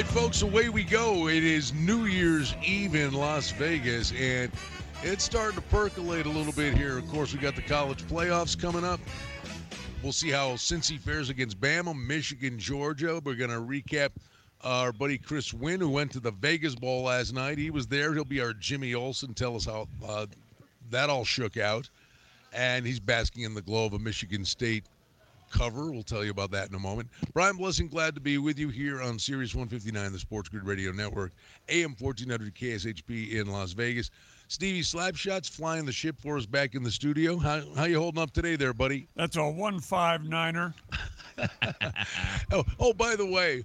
Right, folks, away we go. It is New Year's Eve in Las Vegas, and it's starting to percolate a little bit here. Of course, we got the college playoffs coming up. We'll see how Cincy fares against Bama, Michigan, Georgia. We're going to recap our buddy Chris Wynn, who went to the Vegas Bowl last night. He was there. He'll be our Jimmy Olsen. Tell us how uh, that all shook out. And he's basking in the glow of a Michigan State cover. We'll tell you about that in a moment. Brian Blessing, glad to be with you here on Sirius 159, the Sports Grid Radio Network, AM 1400 KSHP in Las Vegas. Stevie Slapshot's flying the ship for us back in the studio. How how you holding up today, there, buddy? That's a one five niner. oh, oh, by the way,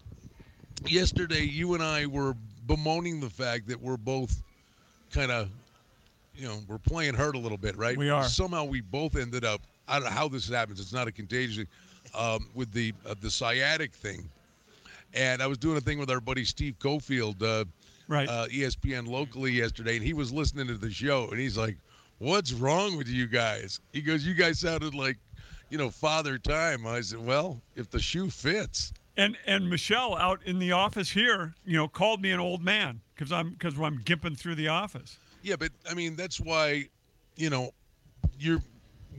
yesterday you and I were bemoaning the fact that we're both kind of, you know, we're playing hurt a little bit, right? We are. Somehow we both ended up. I don't know how this happens. It's not a contagion um, with the uh, the sciatic thing. And I was doing a thing with our buddy Steve Cofield, uh, right? Uh, ESPN locally yesterday, and he was listening to the show, and he's like, "What's wrong with you guys?" He goes, "You guys sounded like, you know, Father Time." I said, "Well, if the shoe fits." And and Michelle out in the office here, you know, called me an old man because I'm because I'm gimping through the office. Yeah, but I mean that's why, you know, you're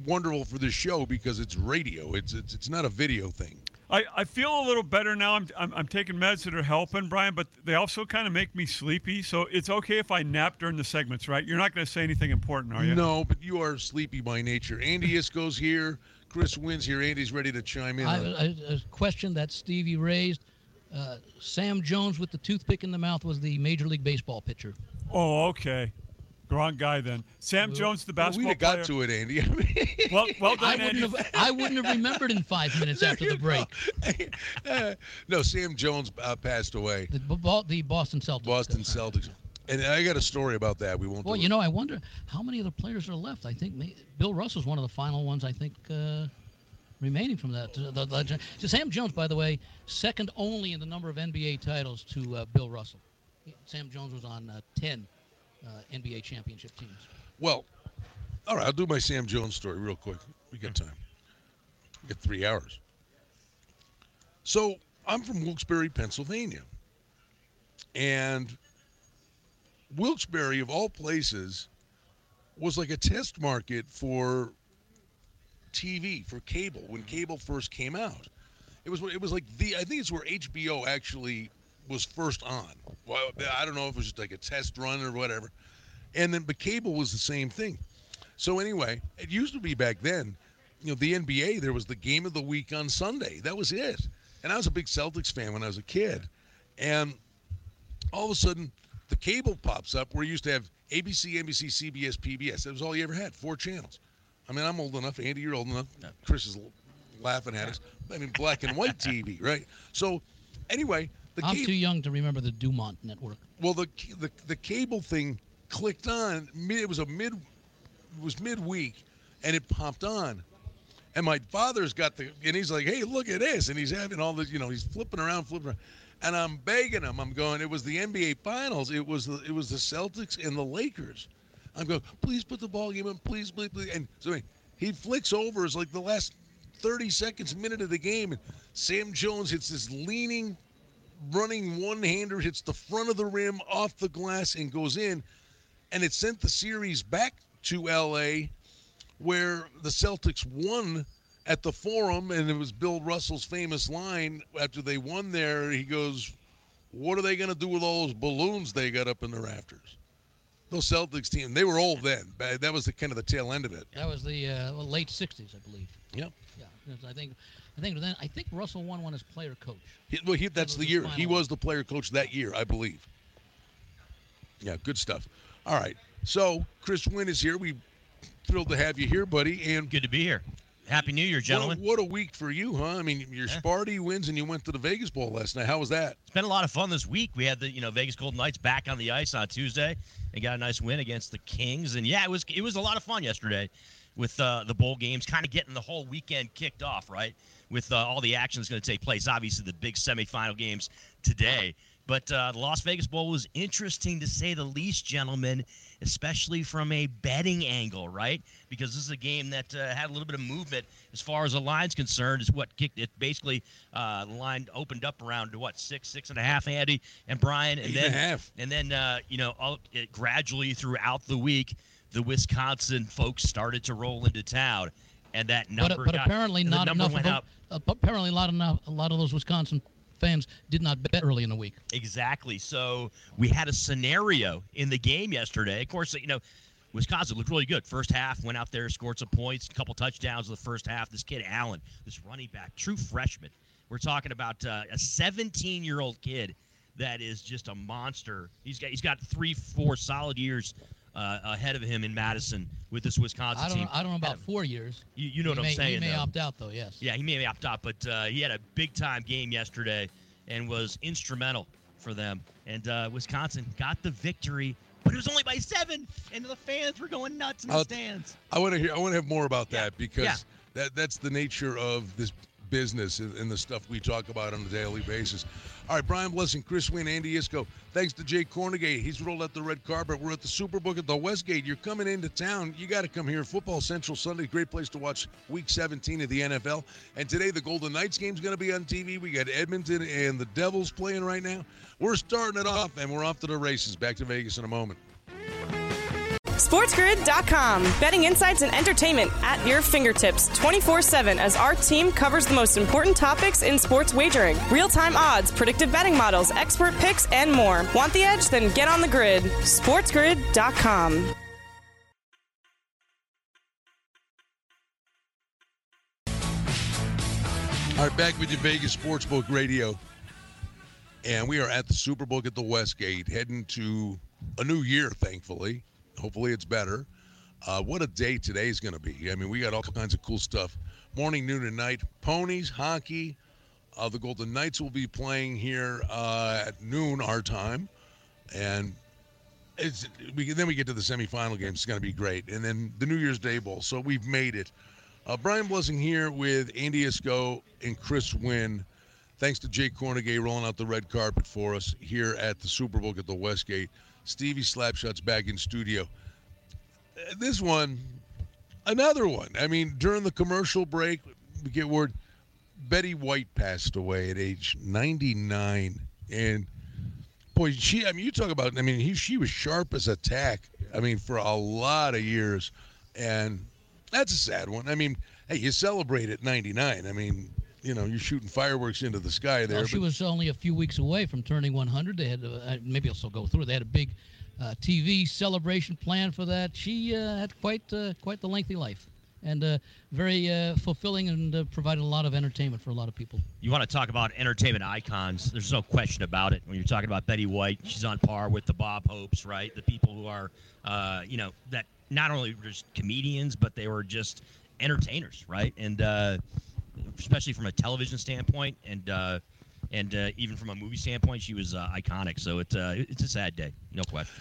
wonderful for this show because it's radio. It's it's it's not a video thing. I, I feel a little better now. I'm, I'm, I'm taking meds that are helping, Brian, but they also kind of make me sleepy. So it's okay if I nap during the segments, right? You're not going to say anything important, are you? No, but you are sleepy by nature. Andy Iskoe's here. Chris Wynn's here. Andy's ready to chime in. I, a, a question that Stevie raised. Uh, Sam Jones with the toothpick in the mouth was the Major League Baseball pitcher. Oh, okay. Wrong guy then. Sam Jones, the basketball well, we'd player. got to it, Andy. well, well done, I Andy. wouldn't, have, I wouldn't have remembered in five minutes after the break. uh, no, Sam Jones uh, passed away. The, the Boston Celtics. Boston Celtics. And I got a story about that. We won't. Well, you know, I wonder how many of the players are left. I think may, Bill Russell's one of the final ones. I think. Uh, remaining from that. The, the, the, so Sam Jones, by the way, second only in the number of NBA titles to uh, Bill Russell. Sam Jones was on uh, 10 uh, Uh, NBA championship teams. Well, all right, I'll do my Sam Jones story real quick. We got mm-hmm. time. We got three hours. So I'm from Wilkes-Barre, Pennsylvania. And Wilkes-Barre, of all places, was like a test market for TV for cable when mm-hmm. cable first came out. It was it was like the I think it's where HBO actually was first on. Well, I don't know if it was just like a test run or whatever. And then but cable was the same thing. So anyway, it used to be back then, you know, the NBA there was the game of the week on Sunday. That was it. And I was a big Celtics fan when I was a kid. And all of a sudden the cable pops up where you used to have ABC, NBC, CBS, PBS. That was all you ever had, four channels. I mean, I'm old enough. Andy, you're old enough. Chris is laughing at us. I mean, black and white TV, right? So, anyway, the I'm cable, too young to remember the Dumont network. Well, the the, the cable thing clicked on. It was a mid, it was midweek, and it popped on. And my father's got the, and he's like, "Hey, look at this!" And he's having all this, you know, he's flipping around, flipping around, and I'm begging him. I'm going. It was the NBA Finals. It was the it was the Celtics and the Lakers. I'm going, please put the ball game in, please, please, please. And so he flicks over. It's like the last 30 seconds, minute of the game, and Sam Jones hits this leaning, running one-hander, hits the front of the rim off the glass and goes in, and it sent the series back to L.A., where the Celtics won at the Forum, and it was Bill Russell's famous line after they won there. He goes, "What are they going to do with all those balloons they got up in the rafters?" those Celtics team, they were old then. That was the kind of the tail end of it. That was the uh, late '60s, I believe. Yep. Yeah, I think, I think then I think Russell won one as player coach. He, well, he, that's the year he was the player coach that year, I believe. Yeah, good stuff. All right, so Chris Wynn is here. We thrilled to have you here, buddy. And good to be here. Happy New Year, gentlemen. What a, what a week for you, huh? I mean, your Yeah. Sparty wins and you went to the Vegas Bowl last night. How was that? It's been a lot of fun this week. We had the you know Vegas Golden Knights back on the ice on Tuesday and got a nice win against the Kings. And yeah, it was it was a lot of fun yesterday with uh, the bowl games, kind of getting the whole weekend kicked off, right? With uh, all the action that's going to take place. Obviously, the big semifinal games today. But uh, the Las Vegas Bowl was interesting to say the least, gentlemen, especially from a betting angle, right? Because this is a game that uh, had a little bit of movement as far as the line's concerned. Is what kicked it. Basically, uh, the line opened up around to what six, six and a half, Andy and Brian, and Eight then and a half. and then uh, you know all, it, gradually throughout the week, the Wisconsin folks started to roll into town, and that number But, but got- apparently not enough. Went up. uh, apparently, a lot enough. A lot of those Wisconsin fans did not bet early in the week. Exactly. So we had a scenario in the game yesterday. Of course, you know, Wisconsin looked really good. First half, went out there, scored some points, a couple touchdowns in the first half. This kid Allen, this running back, true freshman. We're talking about uh, a 17-year-old kid that is just a monster. He's got he's got three, four solid years uh, ahead of him in Madison with this Wisconsin I don't. team. I don't know about four years. You, you know he what may, I'm saying? He may though. opt out though. Yes. Yeah, he may opt out, but uh, he had a big time game yesterday and was instrumental for them. And uh, Wisconsin got the victory, but it was only by seven, and the fans were going nuts in the I'll- stands. I want to hear. I want to have more about Yeah. that because Yeah. that that's the nature of this business and, and the stuff we talk about on a daily basis. All right, Brian Blessing, Chris Wynn, Andy Iskoe. Thanks to Jay Kornegay. He's rolled out the red carpet. We're at the Superbook at the Westgate. You're coming into town. You got to come here. Football Central Sunday, great place to watch Week 17 of the NFL. And today the Golden Knights game's going to be on TV. We got Edmonton and the Devils playing right now. We're starting it off, and we're off to the races. Back to Vegas in a moment. SportsGrid.com. Betting insights and entertainment at your fingertips 24 7 as our team covers the most important topics in sports wagering real time odds, predictive betting models, expert picks, and more. Want the edge? Then get on the grid. SportsGrid.com. All right, back with you, Vegas Sportsbook Radio. And we are at the Superbook at the Westgate, heading to a new year, thankfully. Hopefully, it's better. Uh, what a day today is going to be. I mean, we got all kinds of cool stuff. Morning, noon, and night. Ponies, hockey. Uh, the Golden Knights will be playing here uh, at noon, our time. And it's we, then we get to the semifinal games. It's going to be great. And then the New Year's Day Bowl. So we've made it. Uh, Brian Blessing here with Andy Iskoe and Chris Wynn. Thanks to Jay Kornegay rolling out the red carpet for us here at the Superbook at the Westgate. Stevie Slapshot's back in studio. This one, another one. I mean, during the commercial break, we get word Betty White passed away at age 99. And boy, she, I mean, you talk about, I mean, he, she was sharp as a tack, I mean, for a lot of years. And that's a sad one. I mean, hey, you celebrate at 99. I mean, you know, you're shooting fireworks into the sky there. Well, she but- was only a few weeks away from turning 100. They had uh, maybe I'll still go through. They had a big uh, TV celebration plan for that. She uh, had quite uh, quite the lengthy life, and uh, very uh, fulfilling, and uh, provided a lot of entertainment for a lot of people. You want to talk about entertainment icons? There's no question about it. When you're talking about Betty White, she's on par with the Bob Hopes, right? The people who are, uh, you know, that not only were just comedians, but they were just entertainers, right? And uh, especially from a television standpoint, and uh, and uh, even from a movie standpoint, she was uh, iconic. So it's uh, it's a sad day, no question.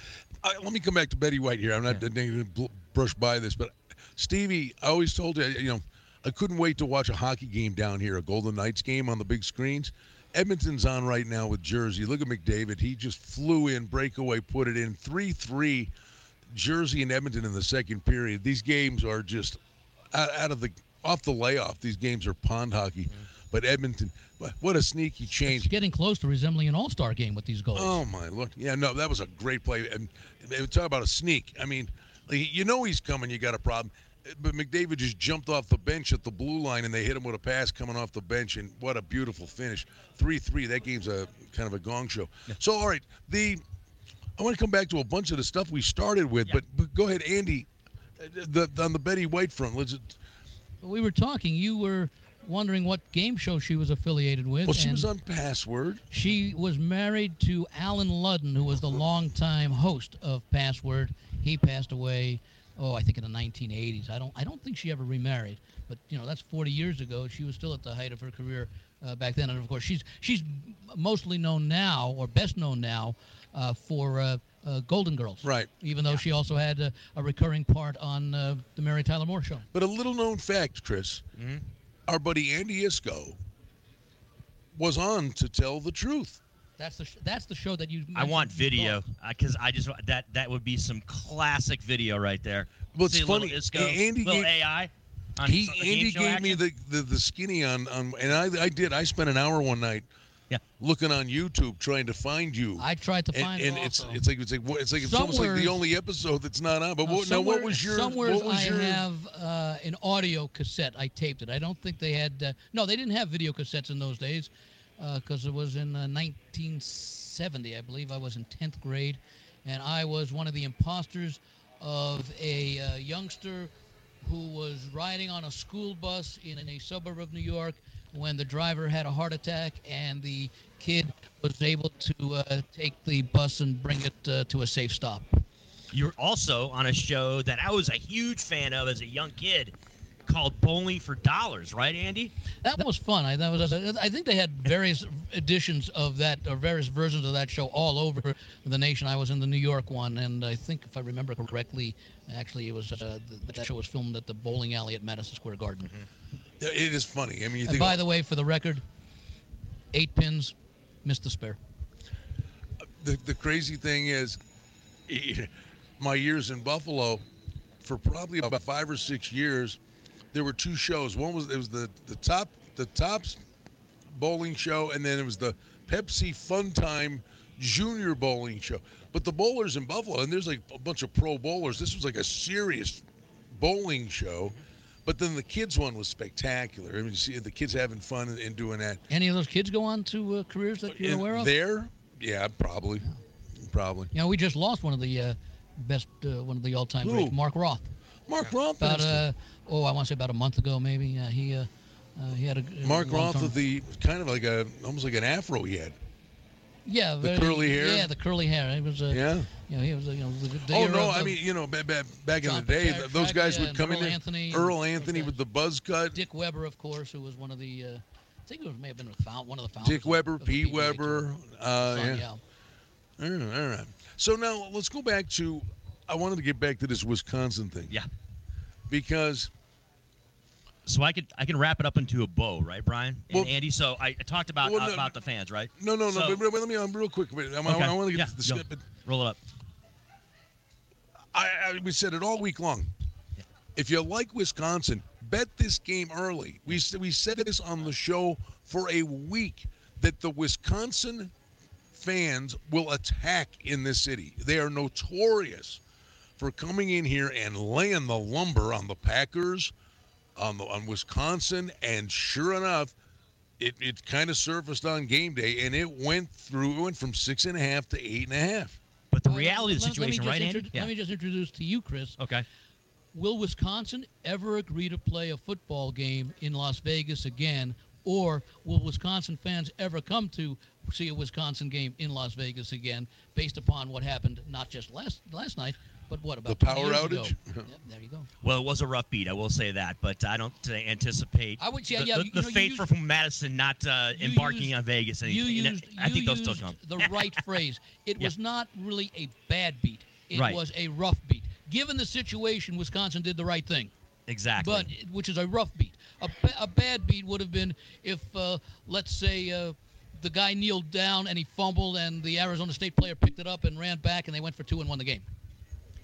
Let me come back to Betty White here. I'm not Yeah. going to brush by this, but Stevie, I always told you, you know, I couldn't wait to watch a hockey game down here, a Golden Knights game on the big screens. Edmonton's on right now with Jersey. Look at McDavid. He just flew in, breakaway, put it in. 3 3, Jersey and Edmonton in the second period. These games are just out, out of the off the layoff. These games are pond hockey. But Edmonton, what a sneaky It's change. getting close to resembling an All-Star game with these goals. Oh my lord! Yeah, no, that was a great play. And talk about a sneak. I mean, you know he's coming. You got a problem. But McDavid just jumped off the bench at the blue line, and they hit him with a pass coming off the bench. And what a beautiful finish! Three-three. That game's a kind of a gong show. So, all right, the I want to come back to a bunch of the stuff we started with, but, but go ahead, Andy. Uh, the, on the Betty White front, let's. We were talking. You were wondering what game show she was affiliated with. Well, she and was on Password. She was married to Allen Ludden, who was the longtime host of Password. He passed away oh, I think in the 1980s. I don't I don't think she ever remarried, but you know that's 40 years ago. She was still at the height of her career uh, back then, and of course she's she's mostly known now, or best known now, uh, for. Uh, uh, Golden Girls, Right. Even though she also had a, a recurring part on uh, the Mary Tyler Moore Show. But a little known fact, Chris, Mm-hmm. our buddy Andy Iskoe was on to tell the truth. That's the sh- that's the show that you. I want video brought. because I just that that would be some classic video right there. Well, it's See funny, Iskoe, Andy little gave- AI. On He some of the game Andy show gave me the, the the skinny on on, and I I did. I spent an hour one night. Yeah. Looking on YouTube, trying to find you. I tried to and, find and it it's also. it's like it's like it's like it's almost like the only episode that's not on. But what, now what was your Somewhere what was I your have uh, an audio cassette. I taped it. I don't think they had. Uh, no, they didn't have video cassettes in those days, because it was in uh, 1970, I believe. I was in 10th grade, and I was one of the imposters of a uh, youngster who was riding on a school bus in a suburb of New York when the driver had a heart attack and the kid was able to uh, take the bus and bring it uh, to a safe stop. You're also on a show that I was a huge fan of as a young kid called Bowling for Dollars, right, Andy? That was fun. I that was. I think they had various editions of that, or various versions of that show all over the nation. I was in the New York one, and I think if I remember correctly, actually it was uh, the, that show was filmed at the bowling alley at Madison Square Garden. It is funny. I mean, you And think by the way, for the record, eight pins, missed the spare. the, the crazy thing is, my years in Buffalo, for probably about five or six years, there were two shows. One was it was the the top the tops bowling show, and then it was the Pepsi Fun Time Junior Bowling Show. But the bowlers in Buffalo, and there's like a bunch of pro bowlers. This was like a serious bowling show. But then the kids one was spectacular. I mean, you see the kids having fun and, and doing that. Any of those kids go on to uh, careers that you're And aware of? There, yeah, probably, probably. You know, we just lost one of the uh, best, uh, one of the all-time greats, Mark Roth. Mark Roth. About uh, oh, I want to say about a month ago, maybe. Yeah, he uh, uh, he had a Mark Roth with the kind of like a almost like an afro he had. Yeah, the very- curly hair? Yeah, the curly hair. He was a. Yeah. You know, he was a, you know the, the Oh no, of- I mean you know back, back, back in the day, Petraglia those guys would and come in Earl there. Anthony Earl Anthony with the buzz cut. Dick Weber, of course, who was one of the. Uh, I think it may have been the found, one of the founders. Dick Weber, of Pete PBA Weber. Uh, Son, yeah. All right, all right. So now let's go back to. I wanted to get back to this Wisconsin thing Yeah. because So I could I can wrap it up into a bow, right, Brian and Well- Andy? So I, I talked about Well, no, about the fans, right? no, no, no. So- but, but let me. I'm real quick. but um, I, Okay. I, want to get Yeah, to the skip. But Roll it up. I, I, we said it all week long. If you like Wisconsin, bet this game early. We we said this on the show for a week that the Wisconsin fans will attack in this city. They are notorious for coming in here and laying the lumber on the Packers, on the on Wisconsin, and sure enough, it, it kind of surfaced on game day, and it went through. It went from six and a half to eight and a half. But the Well, reality of the let- let me situation, just right, Andy? intro- Let me just introduce to you, Chris. Okay. Will Wisconsin ever agree to play a football game in Las Vegas again, or will Wisconsin fans ever come to see a Wisconsin game in Las Vegas again, based upon what happened not just last last night, but what about The power outage? Yep, there you go. Well, it was a rough beat. I will say that, but I don't uh, anticipate I would- yeah, the, yeah, the, you the know, you used- from Madison not uh, embarking used- on Vegas. And You and used, I think you they'll still come. the right phrase. It Yeah. was not really a bad beat. It Right. was a rough beat. Given the situation, Wisconsin did the right thing. Exactly. but which is a rough beat. A, a bad beat would have been if, uh, let's say, uh, the guy kneeled down and he fumbled, and the Arizona State player picked it up and ran back, and they went for two and won the game.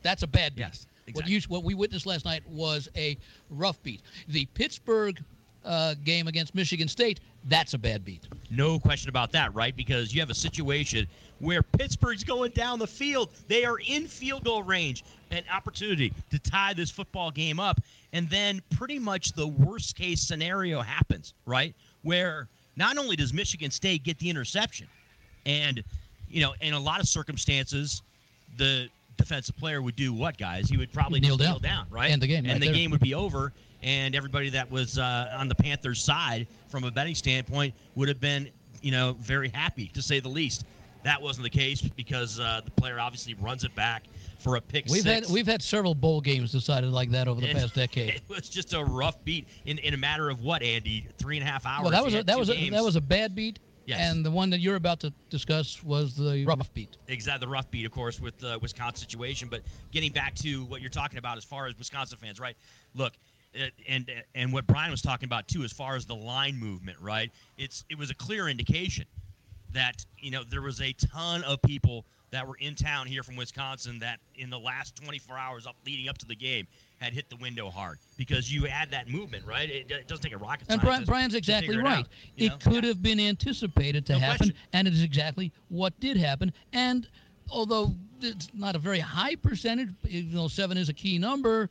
That's a bad beat. Yes, What exactly. you what we witnessed last night was a rough beat. The Pittsburgh uh, game against Michigan State, that's a bad beat. No question about that, right? Because you have a situation where Pittsburgh's going down the field. They are in field goal range, an opportunity to tie this football game up. And then pretty much the worst case scenario happens, right? Where not only does Michigan State get the interception, and, you know, in a lot of circumstances, the defensive player would do what, guys? He would probably Kneel down. kneel down, right? End the game And right the there. game would be over, and everybody that was uh, on the Panthers' side from a betting standpoint would have been, you know, very happy to say the least. That wasn't the case because uh, the player obviously runs it back for a pick We've six. had we've had several bowl games decided like that over the And past decade. It was just a rough beat in, in a matter of what, Andy? Three and a half hours. Well, that was a, that was a, that was a bad beat. Yes. And the one that you're about to discuss was the rough beat. exactly the rough beat, of course, with the Wisconsin situation. But getting back to what you're talking about as far as Wisconsin fans, right? Look, uh, and and what Brian was talking about too, as far as the line movement, right? It's it was a clear indication that you know there was a ton of people that were in town here from Wisconsin that in the last 24 hours up leading up to the game had hit the window hard because you had that movement, right? It, it doesn't take a rocket And scientist Brian, Brian's exactly figure it right. out, it know? could Yeah. have been anticipated to No happen, question. and it is exactly what did happen. And although it's not a very high percentage, even though seven is a key number,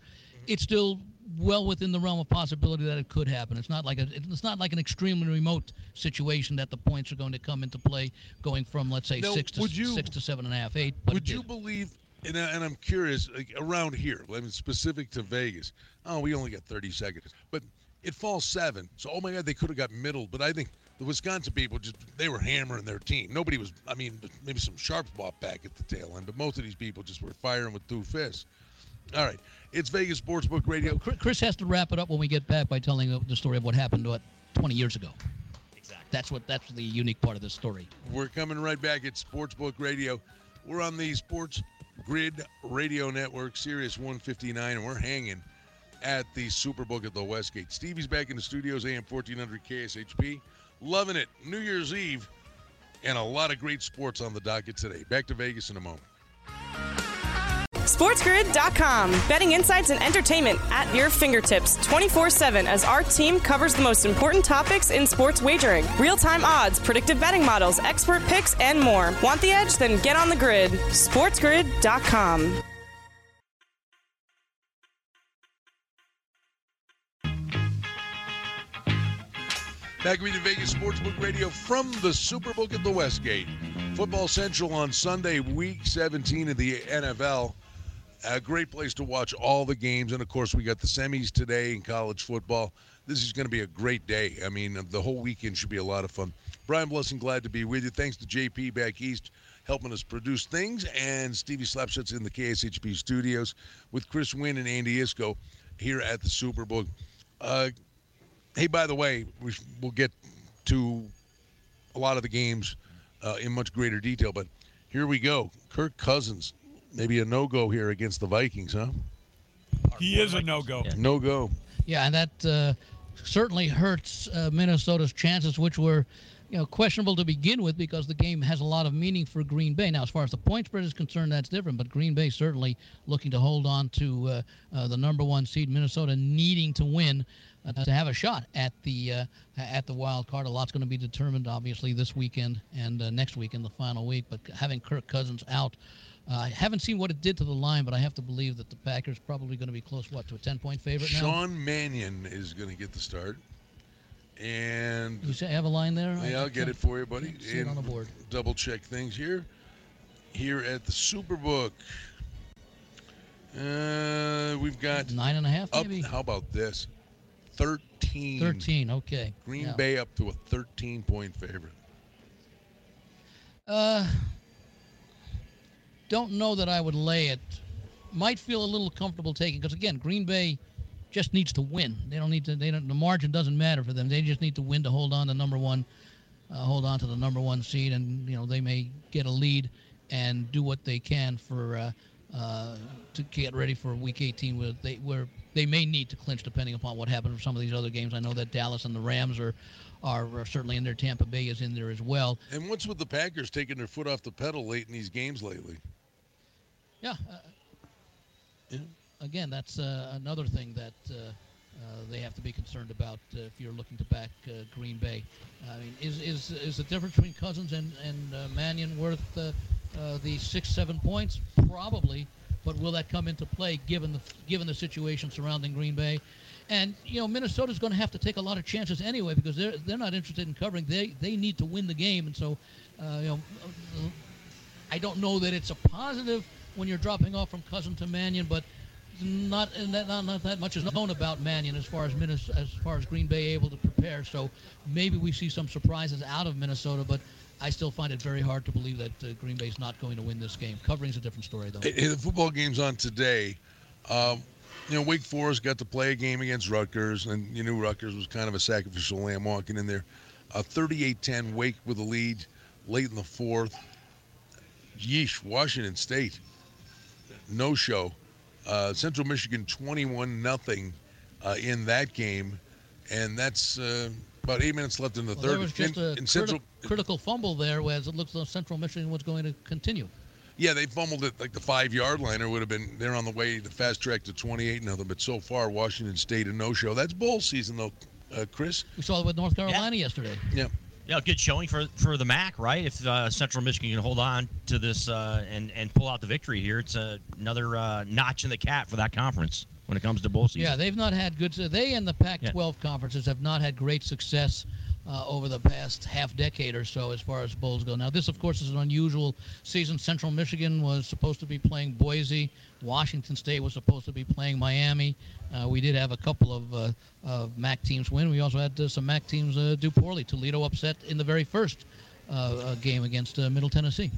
it's still well within the realm of possibility that it could happen. It's not like a, it's not like an extremely remote situation that the points are going to come into play, going from let's say Now, six to you- six to seven and a half, eight. But Would you believe? And, I- and I'm curious, like around here, I mean, specific to Vegas. Oh, we only got 30 seconds, but it falls seven. So, oh my God, they could have got middle, But I think the Wisconsin people just they were hammering their team. Nobody was. I mean, maybe some sharps bought back at the tail end, but most of these people just were firing with two fists. All right, it's Vegas Sportsbook Radio. Chris- Chris has to wrap it up when we get back by telling the story of what happened what 20 years ago. Exactly. That's what that's the unique part of this story. We're coming right back at Sportsbook Radio. We're on the Sports Grid Radio Network, Sirius 159, and we're hanging at the Superbook at the Westgate. Stevie's back in the studios, AM 1400 KSHP. Loving it. New Year's Eve, and a lot of great sports on the docket today. Back to Vegas in a moment. SportsGrid.com. Betting insights and entertainment at your fingertips 24 7 as our team covers the most important topics in sports wagering real time odds, predictive betting models, expert picks, and more. Want the edge? Then get on the grid. SportsGrid.com. Back with you, Vegas Sportsbook Radio from the Superbook at the Westgate. Football Central on Sunday, Week 17 of the NFL. A great place to watch all the games, and of course, we got the semis today in college football. This is going to be a great day. I mean, the whole weekend should be a lot of fun. Brian Blessing, glad to be with you. Thanks to JP back east helping us produce things, and Stevie Slapshots in the KSHP studios with Chris Wynn and Andy Iskoe here at the Superbook. Uh, Hey, by the way, we we'll get to a lot of the games uh, in much greater detail, but here we go. Kirk Cousins, maybe a no go here against the Vikings, huh? He is a no go. Yeah. No go. Yeah, and that uh, certainly hurts uh, Minnesota's chances, which were, you know, questionable to begin with because the game has a lot of meaning for Green Bay. Now, as far as the point spread is concerned, that's different. But Green Bay certainly looking to hold on to uh, uh, the number one seed. Minnesota needing to win uh, to have a shot at the uh, at the wild card. A lot's going to be determined, obviously, this weekend and uh, next week in the final week. But having Kirk Cousins out. I haven't seen what it did to the line, but I have to believe that the Packers probably going to be close, what, to a 10-point favorite now? Sean Mannion is going to get the start. And You say have a line there? yeah, I'll get it for you, buddy. See it on the board. Double check things here. Here at the Superbook. Uh, we've got Nine and a half, up. maybe. How about this? 13. Thirteen. Okay. Green Yeah. Bay up to a 13 point favorite. Uh, don't know that I would lay it. Might feel a little comfortable taking because again, Green Bay just needs to win. They don't need to. They don't. The margin doesn't matter for them. They just need to win to hold on to number one, uh, hold on to the number one seed, and you know they may get a lead and do what they can for uh, uh, to get ready for Week 18, where they where they may need to clinch depending upon what happens with some of these other games. I know that Dallas and the Rams are are, are certainly in there. Tampa Bay is in there as well. And what's with the Packers taking their foot off the pedal late in these games lately? Yeah. Uh, Yeah. Again, that's uh, another thing that uh, uh, they have to be concerned about uh, if you're looking to back uh, Green Bay. I mean, is is is the difference between Cousins and and uh, Mannion worth uh, uh, the six seven points? Probably, but will that come into play given the given the situation surrounding Green Bay? And you know, Minnesota's going to have to take a lot of chances anyway because they're they're not interested in covering. They they need to win the game, and so uh, you know. I don't know that it's a positive when you're dropping off from Cousin to Mannion, but not that, not, not that much is known about Mannion as far as Minnes, as far as Green Bay able to prepare. So maybe we see some surprises out of Minnesota, but I still find it very hard to believe that uh, Green Bay's not going to win this game. Covering's a different story, though. Hey, the football game's on today. Um, you know, Wake Forest got to play a game against Rutgers, and you knew Rutgers was kind of a sacrificial lamb walking in there. Uh, 38-10, Wake with a lead late in the fourth. Yeesh, Washington State, no show. Uh, Central Michigan 21 nothing uh, in that game, and that's uh, about eight minutes left in the Well, third. there was just In- a in criti- Central, critical fumble there, whereas it looks like Central Michigan was going to continue. Yeah, they fumbled it like the five yard line, or would have been they're on the way to fast track to 28 nothing. But so far, Washington State a no show. That's bowl season though, uh, Chris. We saw it with North Carolina yesterday. Yeah. Yeah, good showing for for the MAC, right? If uh, Central Michigan can hold on to this uh, and and pull out the victory here, it's uh, another uh, notch in the cap for that conference when it comes to bowl season. Yeah, they've not had good. They and the Pac-12 conferences have not had great success uh, over the past half decade or so as far as bowls go. Now, this, of course, is an unusual season. Central Michigan was supposed to be playing Boise. Washington State was supposed to be playing Miami. Uh, we did have a couple of, uh, of MAC teams win. We also had uh, some MAC teams uh, do poorly. Toledo upset in the very first uh, uh, game against Middle Tennessee.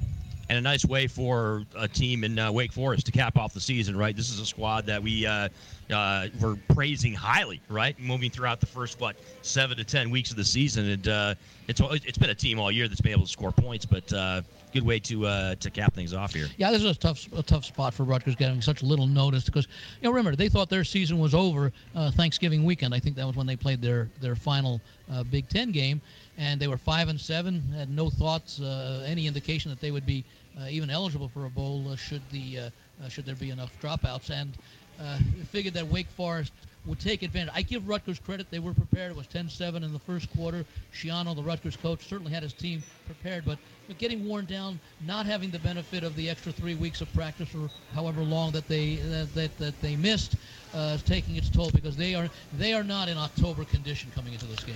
And a nice way for a team in uh, Wake Forest to cap off the season, right? This is a squad that we uh, uh, were praising highly, right? Moving throughout the first what seven to ten weeks of the season, and uh, it's it's been a team all year that's been able to score points, but uh, good way to uh, to cap things off here. Yeah, this is a tough, a tough spot for Rutgers getting such little notice because, you know, remember they thought their season was over uh, Thanksgiving weekend. I think that was when they played their their final uh, Big Ten game, and they were five and seven. Had no thoughts, uh, any indication that they would be even eligible for a bowl uh, should the uh, uh, should there be enough dropouts, and uh, figured that Wake Forest would take advantage. I give Rutgers credit; they were prepared. It was 10-7 in the first quarter. Schiano, the Rutgers coach, certainly had his team prepared, but, getting worn down, not having the benefit of the extra three weeks of practice or however long that they that that, that they missed, uh, is taking its toll because they are they are not in October condition coming into this game.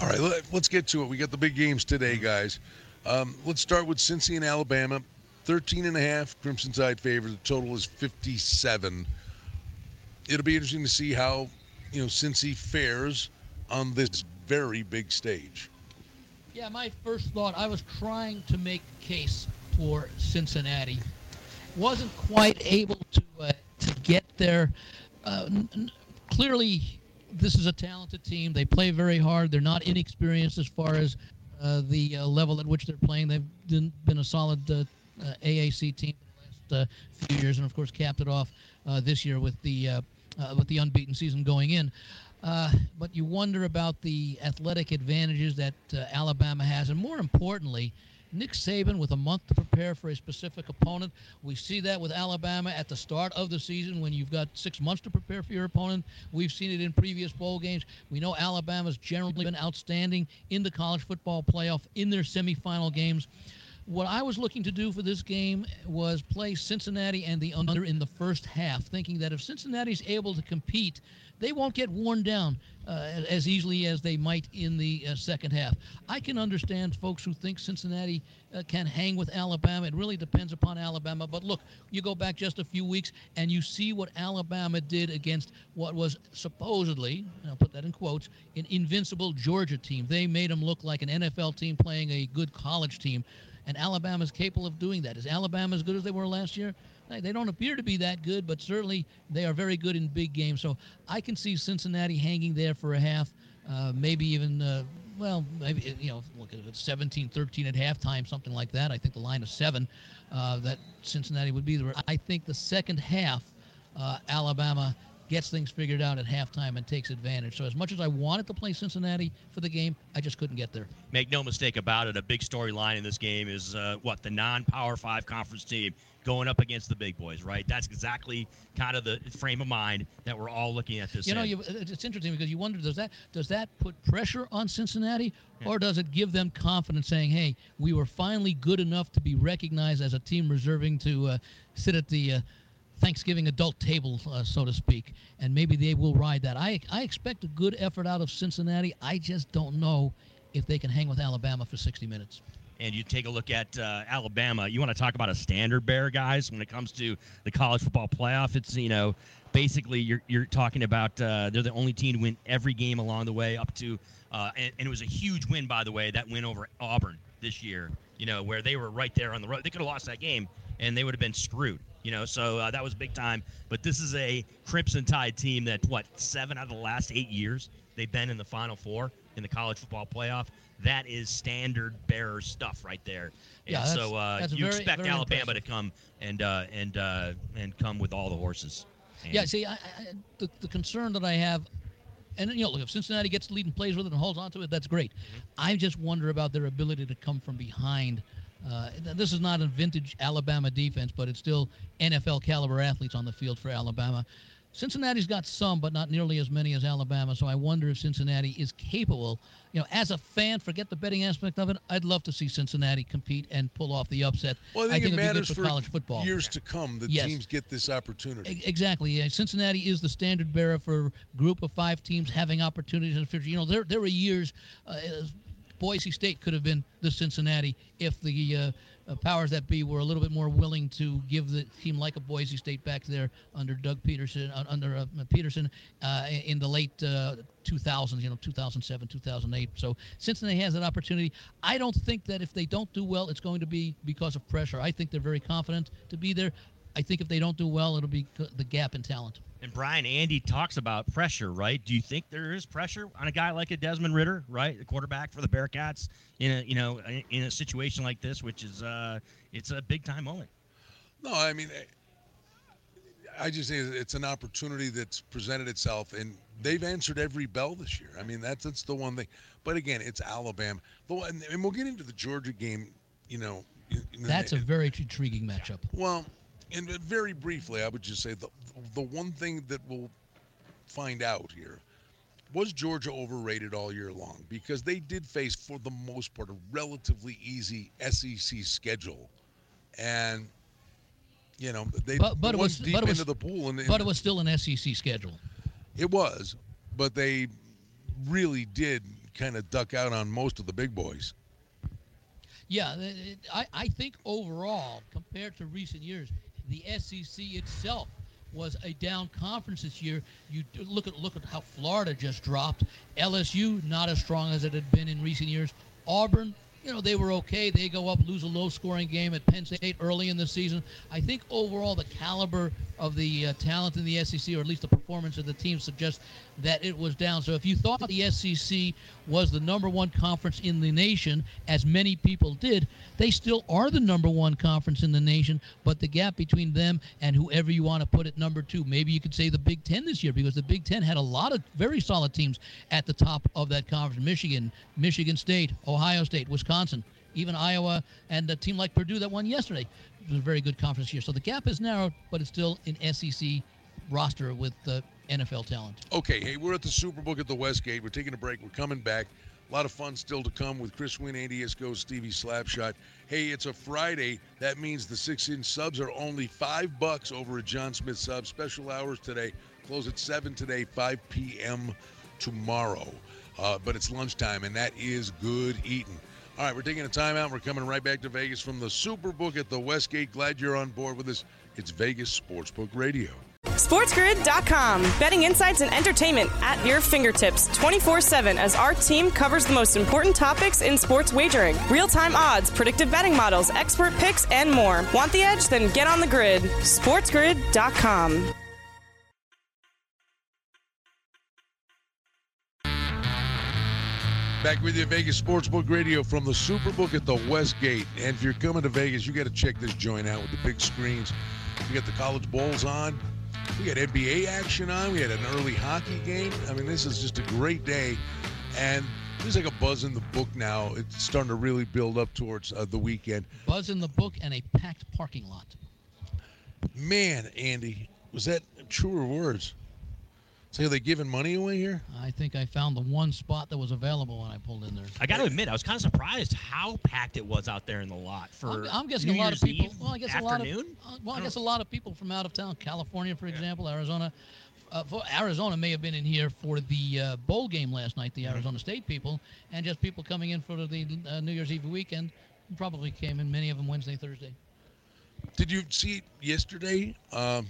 All right, let, us get to it. We got the big games today, guys. Um, let's start with Cincy and Alabama. 13 and a half Crimson Tide favor. The total is 57. It'll be interesting to see how, you know, Cincy fares on this very big stage. Yeah, my first thought, I was trying to make case for Cincinnati. Wasn't quite able to uh, to get there. Uh, n- clearly, this is a talented team. They play very hard. They're not inexperienced as far as the uh, level at which they're playing. They've been, been a solid uh, uh, AAC team the last uh, few years, and of course capped it off uh, this year with the uh, uh, with the unbeaten season going in. Uh, but you wonder about the athletic advantages that uh, Alabama has, and more importantly, Nick Saban with a month to prepare for a specific opponent. We see that with Alabama at the start of the season when you've got six months to prepare for your opponent. We've seen it in previous bowl games. We know Alabama's generally been outstanding in the college football playoff in their semifinal games. What I was looking to do for this game was play Cincinnati and the under in the first half, thinking that if Cincinnati's able to compete, they won't get worn down uh, as easily as they might in the uh, second half. I can understand folks who think Cincinnati uh, can hang with Alabama. It really depends upon Alabama. But look, you go back just a few weeks and you see what Alabama did against what was supposedly, and I'll put that in quotes, an invincible Georgia team. They made them look like an NFL team playing a good college team and Alabama is capable of doing that. Is Alabama as good as they were last year? They don't appear to be that good, but certainly they are very good in big games. So I can see Cincinnati hanging there for a half, uh, maybe even, uh, well, maybe, you know, look at it, 17 13 at halftime, something like that. I think the line of seven uh, that Cincinnati would be there. I think the second half, uh, Alabama gets things figured out at halftime and takes advantage. So as much as I wanted to play Cincinnati for the game, I just couldn't get there. Make no mistake about it. A big storyline in this game is uh, what the non-power five conference team going up against the big boys, right? That's exactly kind of the frame of mind that we're all looking at this. You know, you, it's interesting because you wonder does that does that put pressure on Cincinnati, or does it give them confidence, saying, "Hey, we were finally good enough to be recognized as a team reserving to uh, sit at the." Uh, Thanksgiving adult table, uh, so to speak, and maybe they will ride that. I I expect a good effort out of Cincinnati. I just don't know if they can hang with Alabama for 60 minutes. and you take a look at uh, Alabama, you want to talk about a standard bearer, guys. When it comes to the college football playoff, it's you know basically you're you're talking about uh, they're the only team to win every game along the way up to, uh, and, and it was a huge win by the way that win over Auburn this year, you know, where they were right there on the road. They could have lost that game and they would have been screwed, you know. So uh, that was big time. But this is a Crimson Tide team that what seven out of the last eight years they've been in the Final Four in the college football playoff. That is standard bearer stuff right there. And Yeah, so uh, you very- expect very Alabama impressive. to come and uh, and uh, and come with all the horses. And Yeah, see, I, I, the, the concern that I have, and you know, look, if Cincinnati gets the lead and plays with it and holds on to it, that's great. Mm-hmm. I just wonder about their ability to come from behind. Uh, this is not a vintage Alabama defense, but it's still NFL caliber athletes on the field for Alabama. Cincinnati's got some, but not nearly as many as Alabama. So I wonder if Cincinnati is capable. You know, as a fan, forget the betting aspect of it. I'd love to see Cincinnati compete and pull off the upset. Well, I think, it it'd be good matters for, college football. years to come that Yes. teams get this opportunity. Exactly. Yeah. Cincinnati is the standard bearer for group of five teams having opportunities in the future. You know, there there were years. Uh, Boise State could have been the Cincinnati if the uh, uh, powers that be were a little bit more willing to give the team like a Boise State back there under Doug Peterson, uh, under uh, Petersen uh, in the late uh, 2000s. You know, 2007, 2008. So Cincinnati has that opportunity. I don't think that if they don't do well, it's going to be because of pressure. I think they're very confident to be there. I think if they don't do well, it'll be the gap in talent. And Brian Andy talks about pressure, right? Do you think there is pressure on a guy like a Desmond Ridder, right, the quarterback for the Bearcats, in a you know in a situation like this, which is uh, it's a big time moment. No, I mean, I- I just think it's an opportunity that's presented itself, and they've answered every bell this year. I mean, that's that's the one thing. But again, it's Alabama. The and we'll get into the Georgia game. You know, in- in the- That's a very intriguing matchup. well, and uh, very briefly, I would just say the the one thing that we'll find out here was Georgia overrated all year long because they did face, for the most part, a relatively easy SEC schedule, and you know they But- but it went was- deep but it was- into the pool, and, But it was still an SEC schedule. it was, but they really did kind of duck out on most of the big boys. Yeah, I, I think overall, compared to recent years, the SEC itself was a down conference this year. You look at look at how Florida just dropped. LSU not as strong as it had been in recent years. Auburn, you know, they were okay. They go up, lose a low-scoring game at Penn State early in the season. I think overall the caliber of the uh, talent in the SEC, or at least the performance of the team, suggests that it was down. So if you thought the SEC was the number one conference in the nation, as many people did, they still are the number one conference in the nation. But the gap between them and whoever you want to put at number two, maybe you could say the Big Ten this year, because the Big Ten had a lot of very solid teams at the top of that conference: Michigan, Michigan State, Ohio State, Wisconsin. Even Iowa and a team like Purdue that won yesterday a very good conference year. So the gap is narrowed, but it's still an SEC roster with uh, NFL talent. Okay, hey, we're at the Superbook at the Westgate. We're taking a break. We're coming back. A lot of fun still to come with Chris Wynn, Andy Iskoe, Stevie Slapshot. Hey, it's a Friday. That means the six-inch subs are only five bucks over at John Smith Subs. Special hours today. Close at seven today, 5 p.m. tomorrow. Uh, but it's lunchtime, and that is good eating. All right, we're taking a timeout. We're coming right back to Vegas from the Superbook at the Westgate. Glad you're on board with us. It's Vegas Sportsbook Radio. SportsGrid.com. Betting insights and entertainment at your fingertips 24 7 as our team covers the most important topics in sports wagering real time odds, predictive betting models, expert picks, and more. Want the edge? Then get on the grid. SportsGrid.com. Back with you, Vegas Sportsbook Radio from the Superbook at the Westgate. And if you're coming to Vegas, you got to check this joint out with the big screens. We got the college bowls on. We got NBA action on. We had an early hockey game. I mean, this is just a great day. And there's like a buzz in the book now. It's starting to really build up towards uh, the weekend. Buzz in the book and a packed parking lot. Man, Andy, was that truer words? So are they giving money away here? I think I found the one spot that was available when I pulled in there. I got to admit, I was kind of surprised how packed it was out there in the lot for. I'm, I'm guessing New a lot Year's of people. Eve well, I guess afternoon. a lot of. Uh, well, I I guess a lot of people from out of town, California, for example, Arizona. Uh, for Arizona may have been in here for the uh, bowl game last night, the Mm-hmm. Arizona State people, and just people coming in for the uh, New Year's Eve weekend. Probably came in, many of them Wednesday, Thursday. Did you see it yesterday? Um,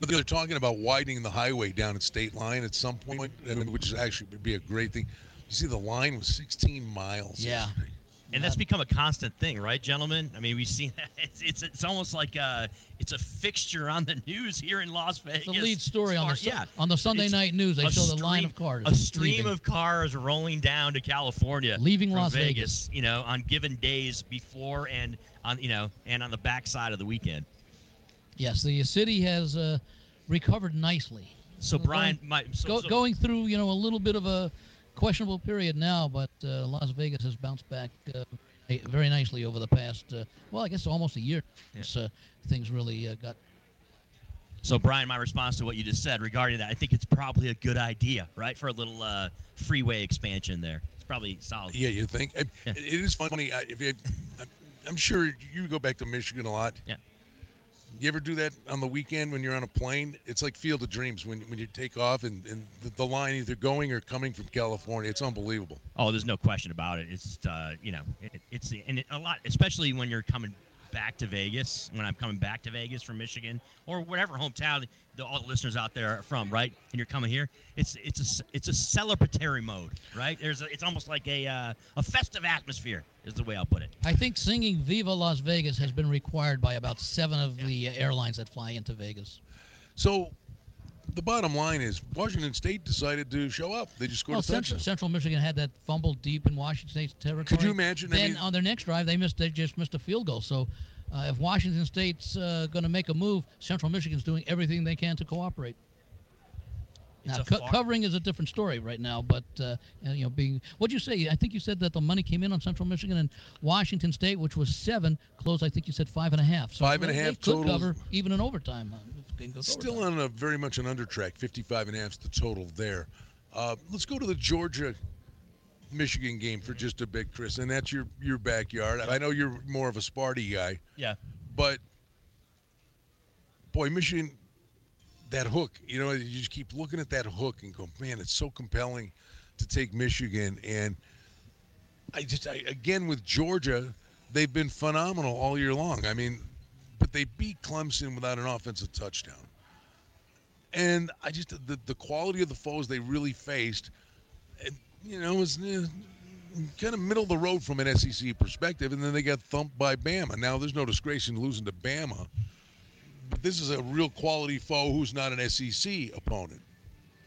they're talking about widening the highway down at State Line at some point, and which is actually would be a great thing. You see, the line was 16 miles. Yeah. yesterday. And that's become a constant thing, right, gentlemen? I mean, we've seen that. It's it's, it's almost like uh, it's a fixture on the news here in Las Vegas. The lead story on the As yeah. on the Sunday It's night news. They a show the line of cars A stream leaving. of cars rolling down to California, Leaving from Las Vegas, Vegas. You know, on given days before and on you know and on the backside of the weekend. Yes, the city has uh, recovered nicely. So Going- Brian, my so, Go, so- going through, you know, a little bit of a questionable period now, but uh, Las Vegas has bounced back uh, very nicely over the past, uh, well, I guess almost a year since uh, things really uh, got. So, Brian, my response to what you just said regarding that, I think it's probably a good idea, right, for a little uh, freeway expansion there. It's probably solid. Yeah, you think? Yeah. it is funny. I- If you, I'm sure you go back to Michigan a lot. Yeah. You ever do that on the weekend when you're on a plane? It's like Field of Dreams when when you take off and, and the, the line either going or coming from California. It's unbelievable. Oh, there's no question about it. It's uh, you know, it, it's and it, a lot, especially when you're coming back to Vegas. When I'm coming back to Vegas from Michigan or whatever hometown the, all the listeners out there are from, right? And you're coming here. It's it's a it's a celebratory mode, right? There's a, it's almost like a uh, a festive atmosphere is the way I'll put it. I think singing "Viva Las Vegas" has been required by about seven of the uh, airlines that fly into Vegas. So, the bottom line is Washington State decided to show up. They just scored Well, a touchdown. Central, Central Michigan had that fumble deep in Washington State's territory. Could you imagine? I Then mean- on their next drive, they missed. They just missed a field goal. So, uh, if Washington State's uh, going to make a move, Central Michigan's doing everything they can to cooperate. It's Now, co- covering is a different story right now, but uh, you know, being what'd you say? I think you said that the money came in on Central Michigan and Washington State, which was seven, Close, I think you said five and a half. So Five and a they- half they could total. cover even in overtime. Uh, if the game goes Still overtime. on a very much an under track. 55 and a half is the total there. Uh, let's go to the Georgia Michigan game for just a bit, Chris. And that's your your backyard. I know you're more of a Sparty guy, Yeah. but boy, Michigan, that hook. You know, you just keep looking at that hook and go, man, it's so compelling to take Michigan. And I just, I, again with Georgia, they've been phenomenal all year long. I mean, but they beat Clemson without an offensive touchdown. And I just the the quality of the foes they really faced, and, you know, was eh, kind of middle of the road from an SEC perspective. And then they got thumped by Bama. Now there's no disgrace in losing to Bama, but this is a real quality foe who's not an SEC opponent.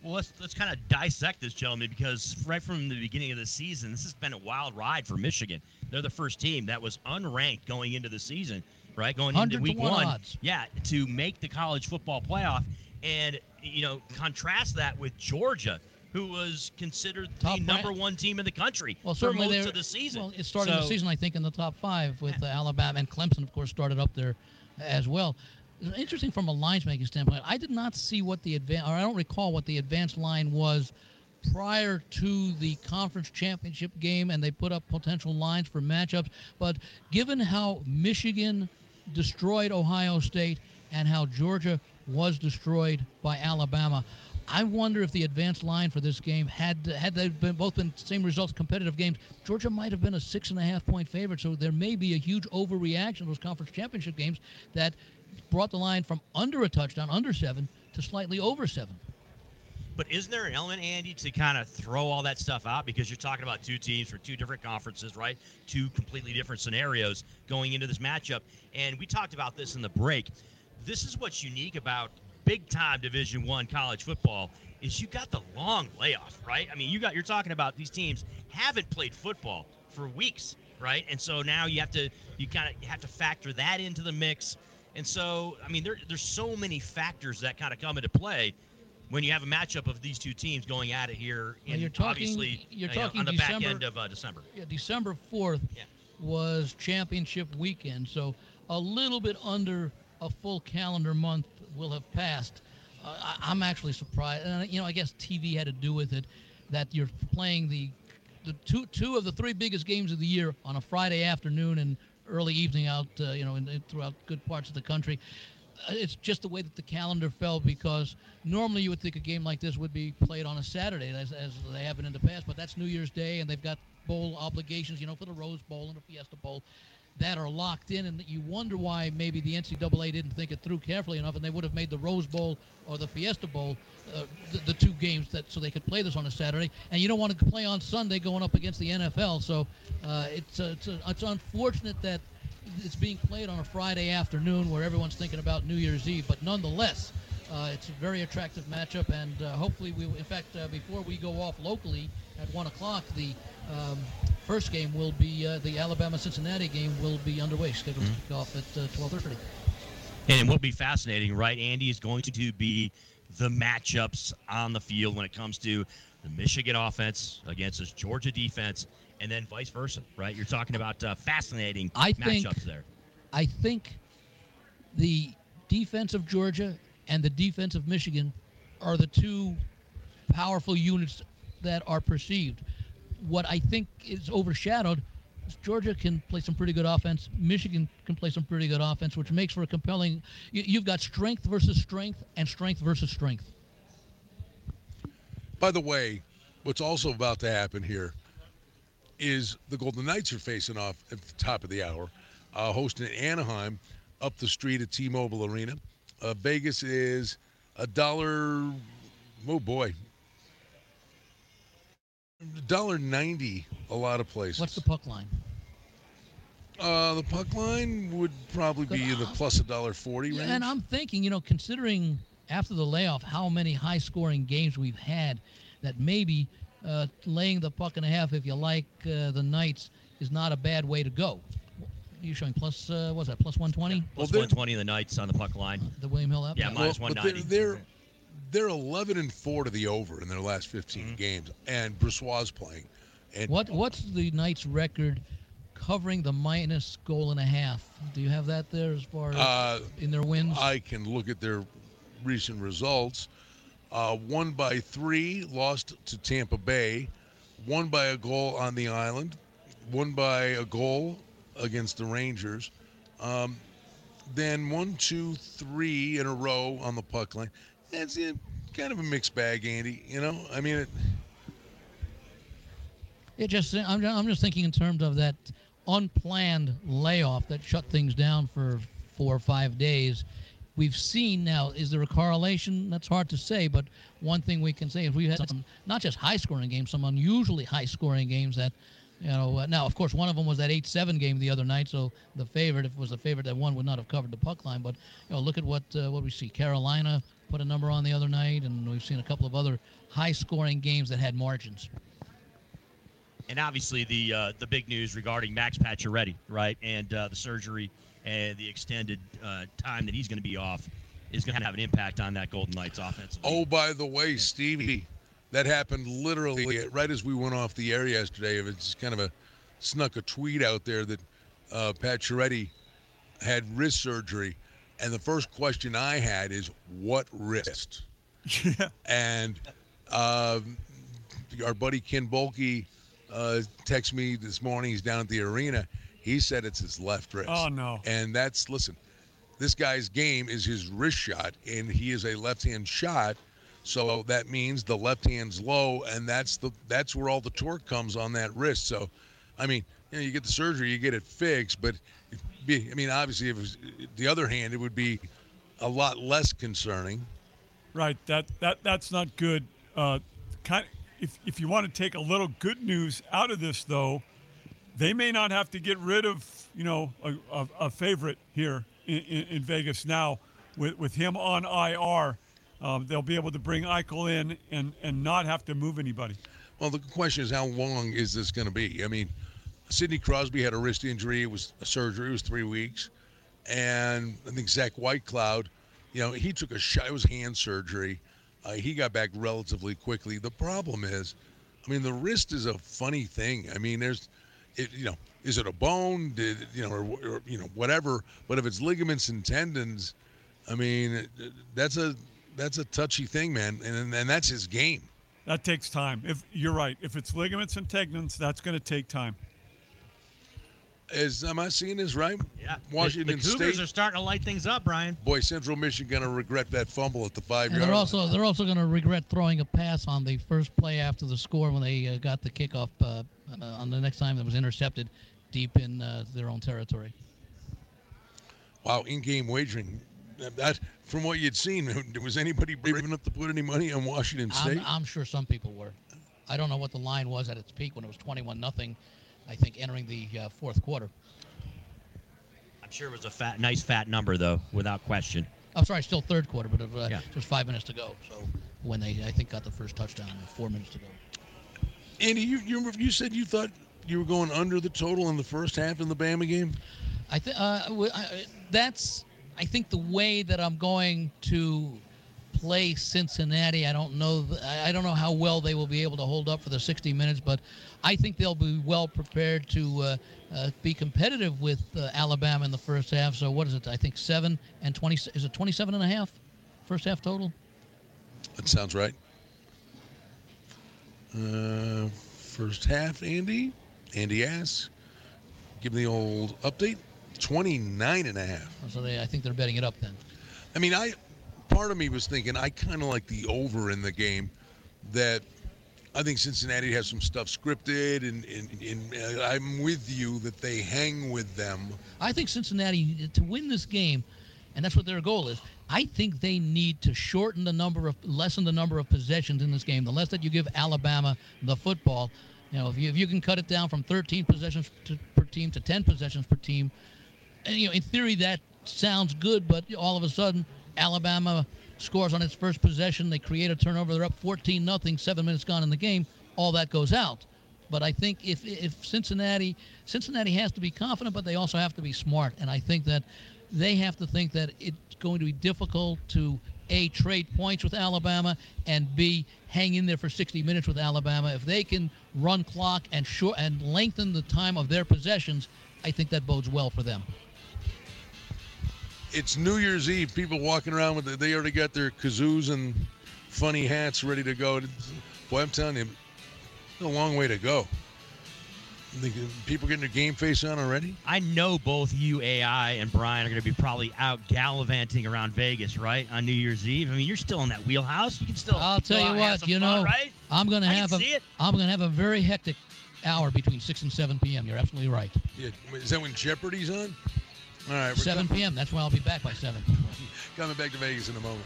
Well, let's let's kind of dissect this, gentlemen, because right from the beginning of the season, this has been a wild ride for Michigan. They're the first team that was unranked going into the season, right? Going into week one one, odds. yeah, to make the college football playoff, and you know, contrast that with Georgia, who was considered Top the number rank. one team in the country Well, for most of the season. Well, it started the season, I think, in the top five with uh, Alabama and Clemson, of course, started up there as well. Interesting from a lines making standpoint. I did not see what the advance, or I don't recall what the advanced line was prior to the conference championship game, and they put up potential lines for matchups. But given how Michigan destroyed Ohio State and how Georgia was destroyed by Alabama, I wonder if the advanced line for this game had had they been both been same results, competitive games, Georgia might have been a six and a half point favorite. So there may be a huge overreaction those conference championship games that brought the line from under a touchdown, under seven, to slightly over seven. But isn't there an element, Andy, to kind of throw all that stuff out because you're talking about two teams for two different conferences, right? Two completely different scenarios going into this matchup. And we talked about this in the break. This is what's unique about big time Division One college football is you got the long layoff, right? I mean, you got you're talking about these teams haven't played football for weeks, right? And so now you have to you kind of have to factor that into the mix. And so, I mean, there, there's so many factors that kind of come into play when you have a matchup of these two teams going at it here in you're talking- obviously you're you know, talking on the back December- end of uh, December. Yeah, December 4th Yeah. was championship weekend, so a little bit under a full calendar month will have passed. Uh, I, I'm actually surprised. And, you know, I guess TV had to do with it that you're playing the the two two of the three biggest games of the year on a Friday afternoon and early evening out, uh, you know, in, throughout good parts of the country. Uh, It's just the way that the calendar fell because normally you would think a game like this would be played on a Saturday, as, as they have been in the past. But that's New Year's Day, and they've got bowl obligations, you know, for the Rose Bowl and the Fiesta Bowl. That are locked in, and you wonder why maybe the NCAA didn't think it through carefully enough, and they would have made the Rose Bowl or the Fiesta Bowl uh, the, the two games that so they could play this on a Saturday. And you don't want to play on Sunday going up against the NFL, so uh, it's uh, it's, uh, it's unfortunate that it's being played on a Friday afternoon where everyone's thinking about New Year's Eve, but nonetheless. Uh, it's a very attractive matchup, and uh, hopefully, we. In fact, before we go off locally at one o'clock, the um, first game will be uh, the Alabama-Cincinnati game will be underway, scheduled to kick off at uh, twelve thirty. And it will be fascinating, right? Andy is going to be the matchups on the field when it comes to the Michigan offense against this Georgia defense, and then vice versa, right? You're talking about uh, fascinating I think- matchups there. I think the defense of Georgia and the defense of Michigan are the two powerful units that are perceived. What I think is overshadowed is Georgia can play some pretty good offense. Michigan can play some pretty good offense, which makes for a compelling. You, you've got strength versus strength and strength versus strength. By the way, what's also about to happen here is the Golden Knights are facing off at the top of the hour, uh, hosting Anaheim up the street at T-Mobile Arena. Uh, Vegas is a dollar. Oh boy, dollar ninety. A lot of places. What's the puck line? Uh, the puck line would probably be in the plus a dollar forty range. And I'm thinking, you know, considering after the layoff how many high scoring games we've had, that maybe uh, laying the puck and a half, if you like, uh, the Knights is not a bad way to go. You're showing plus, uh, what's that, plus 120? Plus they're- 120 in the Knights on the puck line. The William Hill app? Yeah, minus but they're, 190. they're they're 11 and four to the over in their last 15 Mm-hmm. games, and Brossoit playing. And What What's the Knights' record covering the minus goal and a half? Do you have that there as far as Uh, in their wins? I can look at their recent results. Uh, won by three, lost to Tampa Bay. Won by a goal on the island. Won by a goal against the Rangers. Um, then one, two, three in a row on the puck line. That's kind of a mixed bag, Andy. You know, I mean, it, It just I'm, I'm just thinking in terms of that unplanned layoff that shut things down for four or five days. We've seen now. Is there a correlation? That's hard to say. But one thing we can say is we had some not just high scoring games, some unusually high scoring games that. You know, uh, now of course one of them was that eight-seven game the other night. So the favorite, if it was the favorite that won, would not have covered the puck line. But you know, look at what uh, what we see. Carolina put a number on the other night, and we've seen a couple of other high-scoring games that had margins. and obviously the uh, the big news regarding Max Pacioretty, right, and uh, the surgery and the extended uh, time that he's going to be off is going to have an impact on that Golden Knights offense. Oh, by the way, Stevie, that happened literally right as we went off the air yesterday. It's kind of a snuck a tweet out there that uh, Pacioretty had wrist surgery, and the first question I had is, "What wrist?" Yeah. And um, our buddy Ken Boehlke uh, texted me this morning. He's down at the arena. He said it's his left wrist. Oh, no. And that's listen. This guy's game is his wrist shot, and he is a left-hand shot. So that means the left hand's low, and that's the that's where all the torque comes on that wrist. So, I mean, you know, you get the surgery, you get it fixed, but be, I mean, obviously, if it was the other hand, it would be a lot less concerning. Right. That that that's not good. Uh, kind if if you want to take a little good news out of this, though, they may not have to get rid of you know a, a, a favorite here in, in, in Vegas now with with him on IR. Um, they'll be able to bring Eichel in and and not have to move anybody. Well, the question is, how long is this going to be? I mean, Sidney Crosby had a wrist injury. It was a surgery. It was three weeks, and I think Zach Whitecloud, you know, he took a shot. It was hand surgery. Uh, he got back relatively quickly. The problem is, I mean, the wrist is a funny thing. I mean, there's, it, you know, is it a bone? Did you know, or, or you know, whatever. But if it's ligaments and tendons, I mean, that's a that's a touchy thing, man. And and that's his game. That takes time. If you're right, if it's ligaments and tendons, that's going to take time. Is am I seeing this right? Yeah, Washington the, the Cougars State. are starting to light things up, Brian. Boy, Central Michigan going to regret that fumble at the five And yard they're also they're also going to regret throwing a pass on the first play after the score when they uh, got the kickoff uh, uh, on the next time that was intercepted. deep in uh, their own territory. Wow, in-game wagering. That from what you'd seen, was anybody brave enough to put any money on Washington State? I'm, I'm sure some people were. I don't know what the line was at its peak when it was 21 nothing. I think entering the uh, fourth quarter. I'm sure it was a fat, nice fat number though, without question. I'm sorry, still third quarter, but it, uh, Yeah. just five minutes to go. So when they, I think, got the first touchdown, four minutes to go. Andy, you, you you said you thought you were going under the total in the first half in the Bama game. I think uh, that's I think the way that I'm going to play Cincinnati. I don't know. I don't know how well they will be able to hold up for the 60 minutes, but I think they'll be well prepared to uh, uh, be competitive with uh, Alabama in the first half. So what is it? I think seven and 20. Is it 27 and a half? First half total. That sounds right. Uh, first half, Andy. Andy asks, give me the old update. 29 and a half. So they, I think they're betting it up then. I mean, I part of me was thinking I kind of like the over in the game. That I think Cincinnati has some stuff scripted, and, and, and uh, I'm with you that they hang with them. I think Cincinnati to win this game, and that's what their goal is. I think they need to shorten the number of, lessen the number of possessions in this game. The less that you give Alabama the football, you know, if you, if you can cut it down from 13 possessions to, per team to 10 possessions per team, and you know, in theory that sounds good, but all of a sudden Alabama scores on its first possession. They create a turnover. They're up 14 nothing. Seven minutes gone in the game. All that goes out. But I think if if Cincinnati Cincinnati has to be confident, but they also have to be smart. And I think that they have to think that it's going to be difficult to a trade points with Alabama and b hang in there for 60 minutes with Alabama. If they can run clock and short and lengthen the time of their possessions, I think that bodes well for them. It's New Year's Eve. People walking around with the, they already got their kazoos and funny hats ready to go. Boy, I'm telling you, a long way to go. Think People getting their game face on already. I know both you, AI, and Brian are going to be probably out gallivanting around Vegas, right, on New Year's Eve. I mean, you're still in that wheelhouse. You can still. I'll tell you out and have what, you fun, know, right? I'm going to have a see it. am going to have a very hectic hour between 6 and 7 p.m. You're absolutely right. Yeah, is that when Jeopardy's on? All right, 7 com- p.m. That's when I'll be back by 7. coming back to Vegas in a moment.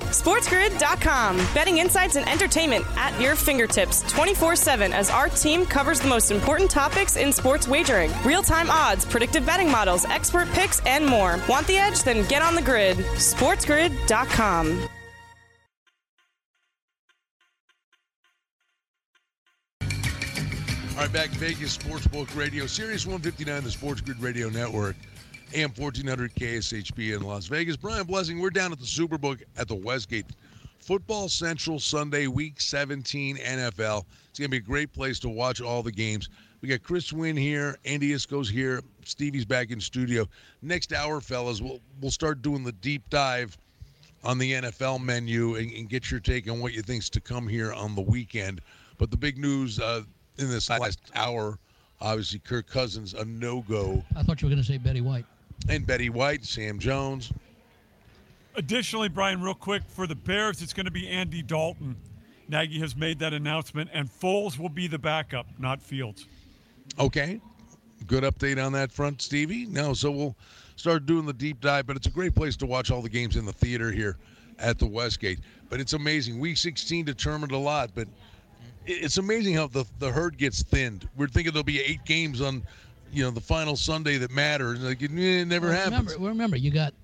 SportsGrid.com. Betting insights and entertainment at your fingertips 24 7 as our team covers the most important topics in sports wagering real time odds, predictive betting models, expert picks, and more. Want the edge? Then get on the grid. SportsGrid.com. All right, back Vegas Sportsbook Radio, Sirius 159, the Sports Grid Radio Network, AM 1400 KSHP in Las Vegas. Brian Blessing, we're down at the Superbook at the Westgate. Football Central Sunday, Week 17 NFL. It's going to be a great place to watch all the games. We got Chris Wynn here, Andy Iskoe's here, Stevie's back in studio. Next hour, fellas, we'll we'll start doing the deep dive on the NFL menu and, and get your take on what you think's to come here on the weekend. But the big news uh, in this last hour, obviously, Kirk Cousins a no go, I thought you were going to say Betty White. and Betty White, Sam Jones. Additionally, Brian, real quick, for the Bears, it's going to be Andy Dalton. Nagy has made that announcement, and Foles will be the backup, not Fields. Okay, good update on that front, Stevie. No, so we'll start doing the deep dive. But it's a great place to watch all the games in the theater here at the Westgate. But it's amazing. Week 16 determined a lot, but it- it's amazing how the the herd gets thinned. We're thinking there'll be eight games on, you know, the final Sunday that matters. Like it, never Well, happens. Remember, remember, you got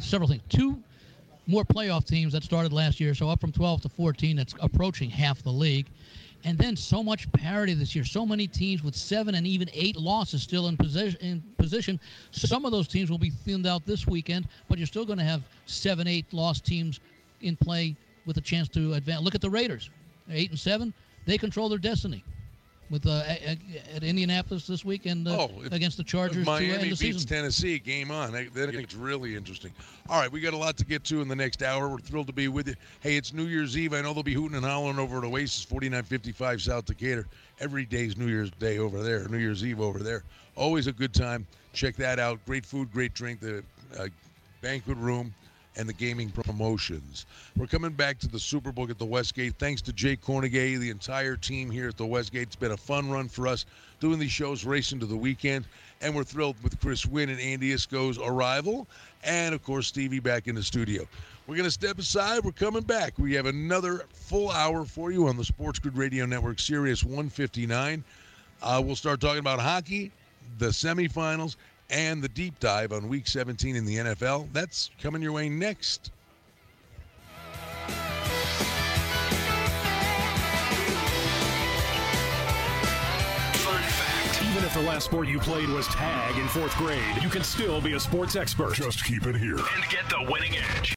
several things. Two more playoff teams that started last year, so up from 12 to 14. That's approaching half the league. And then so much parity this year. So many teams with seven and even eight losses still in position. In position. Some of those teams will be thinned out this weekend, but you're still going to have seven, eight lost teams in play with a chance to advance. Look at the Raiders, eight and seven. They control their destiny. With uh, at, at Indianapolis this weekend uh, Oh, if- against the Chargers Miami beats season. Tennessee, game on. That, that gets really interesting. All right, we got a lot to get to in the next hour. We're thrilled to be with you. Hey, it's New Year's Eve. I know they'll be hooting and hollering over at Oasis 4955 South Decatur. Every day's New Year's Day over there, New Year's Eve over there. Always a good time. Check that out. Great food, great drink. The uh, banquet room, and the gaming promotions. We're coming back to the Superbook at the Westgate. Thanks to Jay Kornegay, the entire team here at the Westgate. It's been a fun run for us doing these shows, racing to the weekend. And we're thrilled with Chris Wynn and Andy Iskoe's arrival. And, of course, Stevie back in the studio. We're going to step aside. We're coming back. We have another full hour for you on the Sports Grid Radio Network, Sirius 159. Uh, we'll start talking about hockey, the semifinals, and the deep dive on Week 17 in the NFL. That's coming your way next. Fun fact even if the last sport you played was tag in fourth grade, you can still be a sports expert. Just keep it here. And get the winning edge.